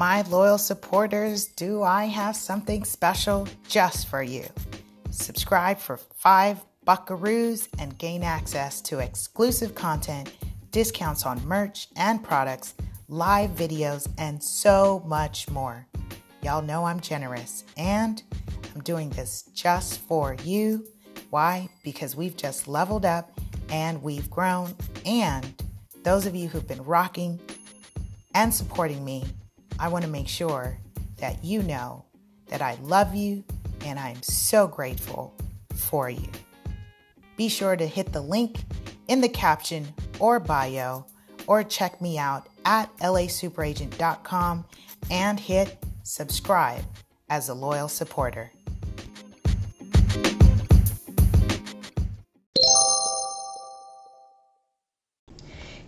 my loyal supporters, do I have something special just for you? Subscribe for five buckaroos and gain access to exclusive content, discounts on merch and products, live videos, and so much more. Y'all know I'm generous and I'm doing this just for you. Why? Because we've just leveled up and we've grown. And those of you who've been rocking and supporting me, I want to make sure that you know that I love you and I'm so grateful for you. Be sure to hit the link in the caption or bio or check me out at lasuperagent.com and hit subscribe as a loyal supporter.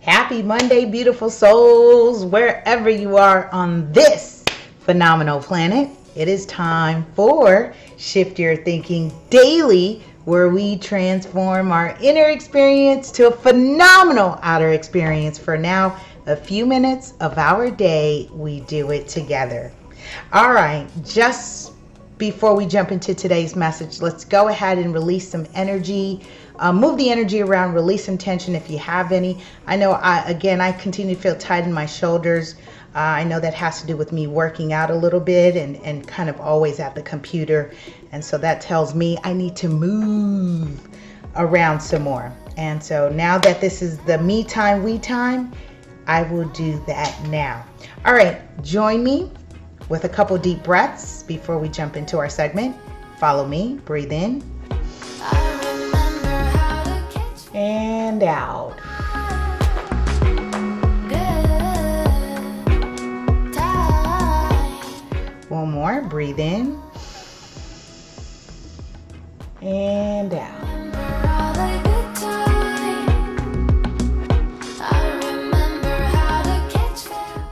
Happy Monday, beautiful souls, wherever you are on this phenomenal planet. It is time for Shift Your Thinking Daily, where we transform our inner experience to a phenomenal outer experience. For now, a few minutes of our day, we do it together. All right, just before we jump into today's message, let's go ahead and release some energy. Uh, move the energy around, release some tension if you have any. I know, I, again, I continue to feel tight in my shoulders. Uh, I know that has to do with me working out a little bit and, and kind of always at the computer. And so that tells me I need to move around some more. And so now that this is the me time, we time, I will do that now. All right, join me with a couple deep breaths before we jump into our segment. Follow me, breathe in and out. One more, breathe in and out.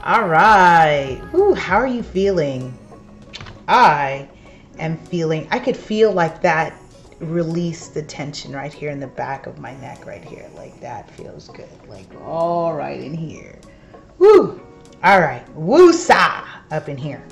All right. Ooh, how are you feeling? I am feeling, I could feel like that release the tension right here in the back of my neck, right here. Like that feels good. Like all right in here. Woo! All right. Woo-sa up in here.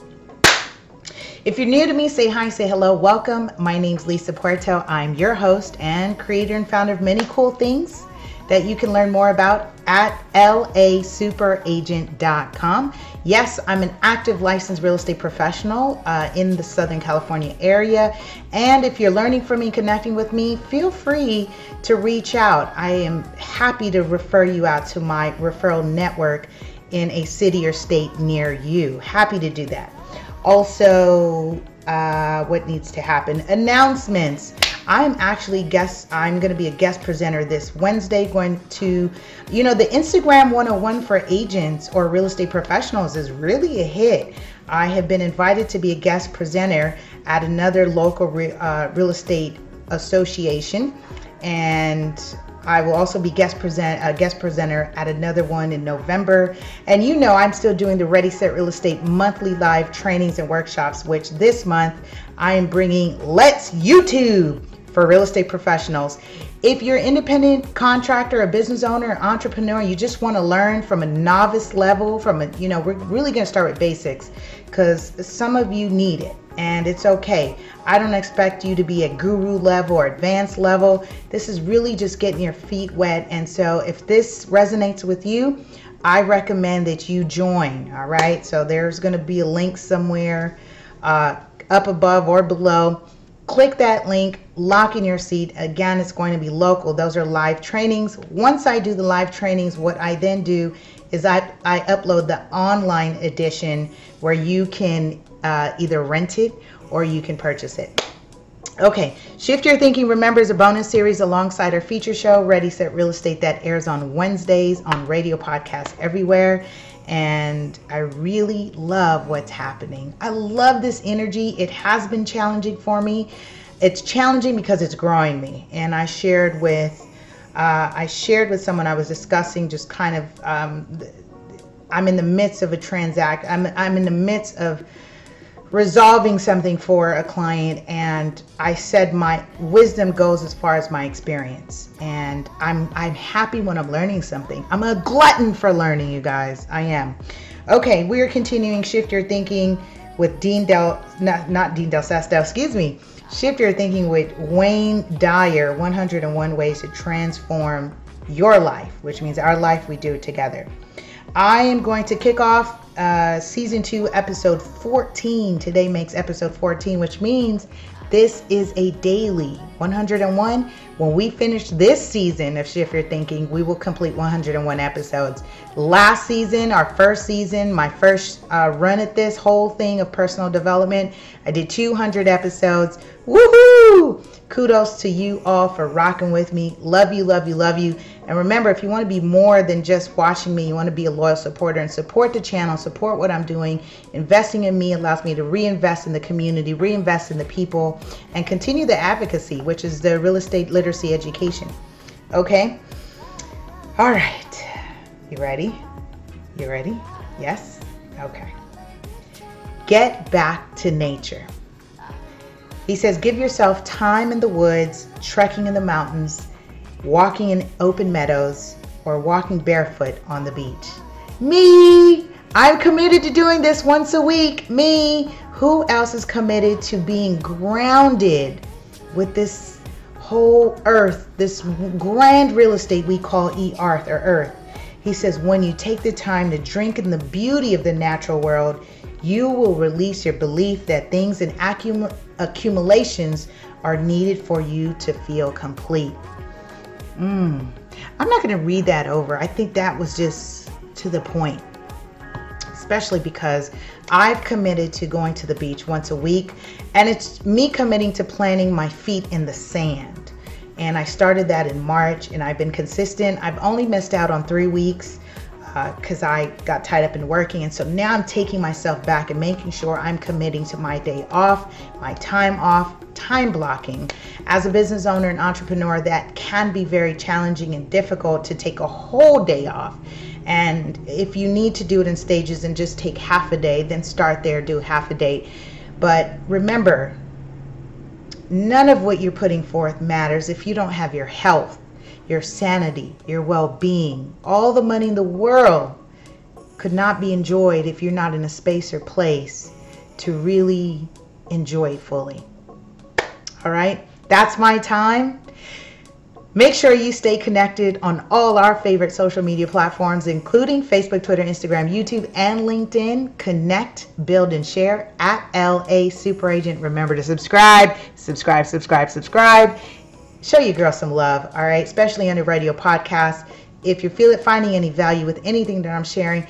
If you're new to me, say hi, say hello, welcome. My name's Lisa Puerto. I'm your host and creator and founder of many cool things that you can learn more about at lasuperagent.com. Yes, I'm an active licensed real estate professional uh, in the Southern California area. And if you're learning from me, connecting with me, feel free to reach out. I am happy to refer you out to my referral network in a city or state near you. Happy to do that. Also, uh, what needs to happen? Announcements. I'm actually guest. I'm going to be a guest presenter this Wednesday. Going to, you know, the Instagram 101 for agents or real estate professionals is really a hit. I have been invited to be a guest presenter at another local re, uh, real estate association, and I will also be guest present a guest presenter at another one in November. And you know I'm still doing the Ready Set Real Estate monthly live trainings and workshops, which this month I am bringing Let's YouTube for real estate professionals. If you're an independent contractor, a business owner, entrepreneur, you just want to learn from a novice level, from a, you know, we're really going to start with basics because some of you need it and it's okay. I don't expect you to be at guru level or advanced level. This is really just getting your feet wet. And so if this resonates with you, I recommend that you join. All right. So there's going to be a link somewhere uh, up above or below click that link, lock in your seat. Again, it's going to be local. Those are live trainings. Once I do the live trainings, what I then do is I, I upload the online edition where you can uh, either rent it or you can purchase it. Okay, Shift Your Thinking, remember, is a bonus series alongside our feature show, Ready Set Real Estate, that airs on Wednesdays on radio podcasts everywhere and I really love what's happening. I love this energy. It has been challenging for me. It's challenging because it's growing me. And I shared with uh, I shared with someone I was discussing just kind of um, I'm in the midst of a transact. I'm I'm in the midst of resolving something for a client and I said my wisdom goes as far as my experience and I'm I'm happy when I'm learning something. I'm a glutton for learning you guys. I am. Okay, we are continuing Shift Your Thinking with Dean Del, not, not Dean Del Sasto, excuse me. Shift Your Thinking with Wayne Dyer 101 Ways to Transform Your Life, which means our life, we do together. I am going to kick off uh, season two, episode 14. Today makes episode 14, which means this is a daily 101. When we finish this season of Shift Your Thinking, we will complete 101 episodes. Last season, our first season, my first uh, run at this whole thing of personal development, I did 200 episodes. Woohoo! Kudos to you all for rocking with me. Love you, love you, love you. And remember, if you want to be more than just watching me, you want to be a loyal supporter and support the channel, support what I'm doing. Investing in me allows me to reinvest in the community, reinvest in the people, and continue the advocacy, which is the real estate literacy education. Okay? All right. You ready? You ready? Yes? Okay. Get back to nature. He says, give yourself time in the woods, trekking in the mountains, walking in open meadows, or walking barefoot on the beach. Me! I'm committed to doing this once a week. Me! Who else is committed to being grounded with this whole earth, this grand real estate we call E Arth or Earth? He says, when you take the time to drink in the beauty of the natural world, you will release your belief that things and accum- accumulations are needed for you to feel complete. Mm. I'm not going to read that over. I think that was just to the point, especially because I've committed to going to the beach once a week, and it's me committing to planting my feet in the sand. And I started that in March, and I've been consistent. I've only missed out on three weeks because uh, I got tied up in working. And so now I'm taking myself back and making sure I'm committing to my day off, my time off, time blocking. As a business owner and entrepreneur, that can be very challenging and difficult to take a whole day off. And if you need to do it in stages and just take half a day, then start there, do half a day. But remember, none of what you're putting forth matters if you don't have your health your sanity, your well being, all the money in the world could not be enjoyed if you're not in a space or place to really enjoy fully. All right, that's my time. Make sure you stay connected on all our favorite social media platforms, including Facebook, Twitter, Instagram, YouTube, and LinkedIn. Connect, build, and share at LA Super Agent. Remember to subscribe, subscribe, subscribe, subscribe show your girl some love, all right? Especially on the radio podcast. If you feel it finding any value with anything that I'm sharing,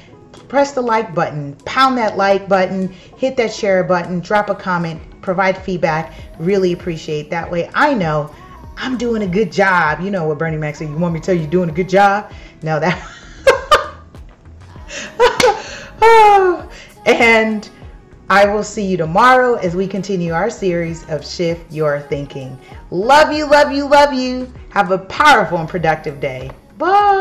press the like button, pound that like button, hit that share button, drop a comment, provide feedback. Really appreciate that way. I know I'm doing a good job. You know what Bernie Mac said, you want me to tell you you're doing a good job? No, that oh, and I will see you tomorrow as we continue our series of Shift Your Thinking. Love you, love you, love you. Have a powerful and productive day. Bye.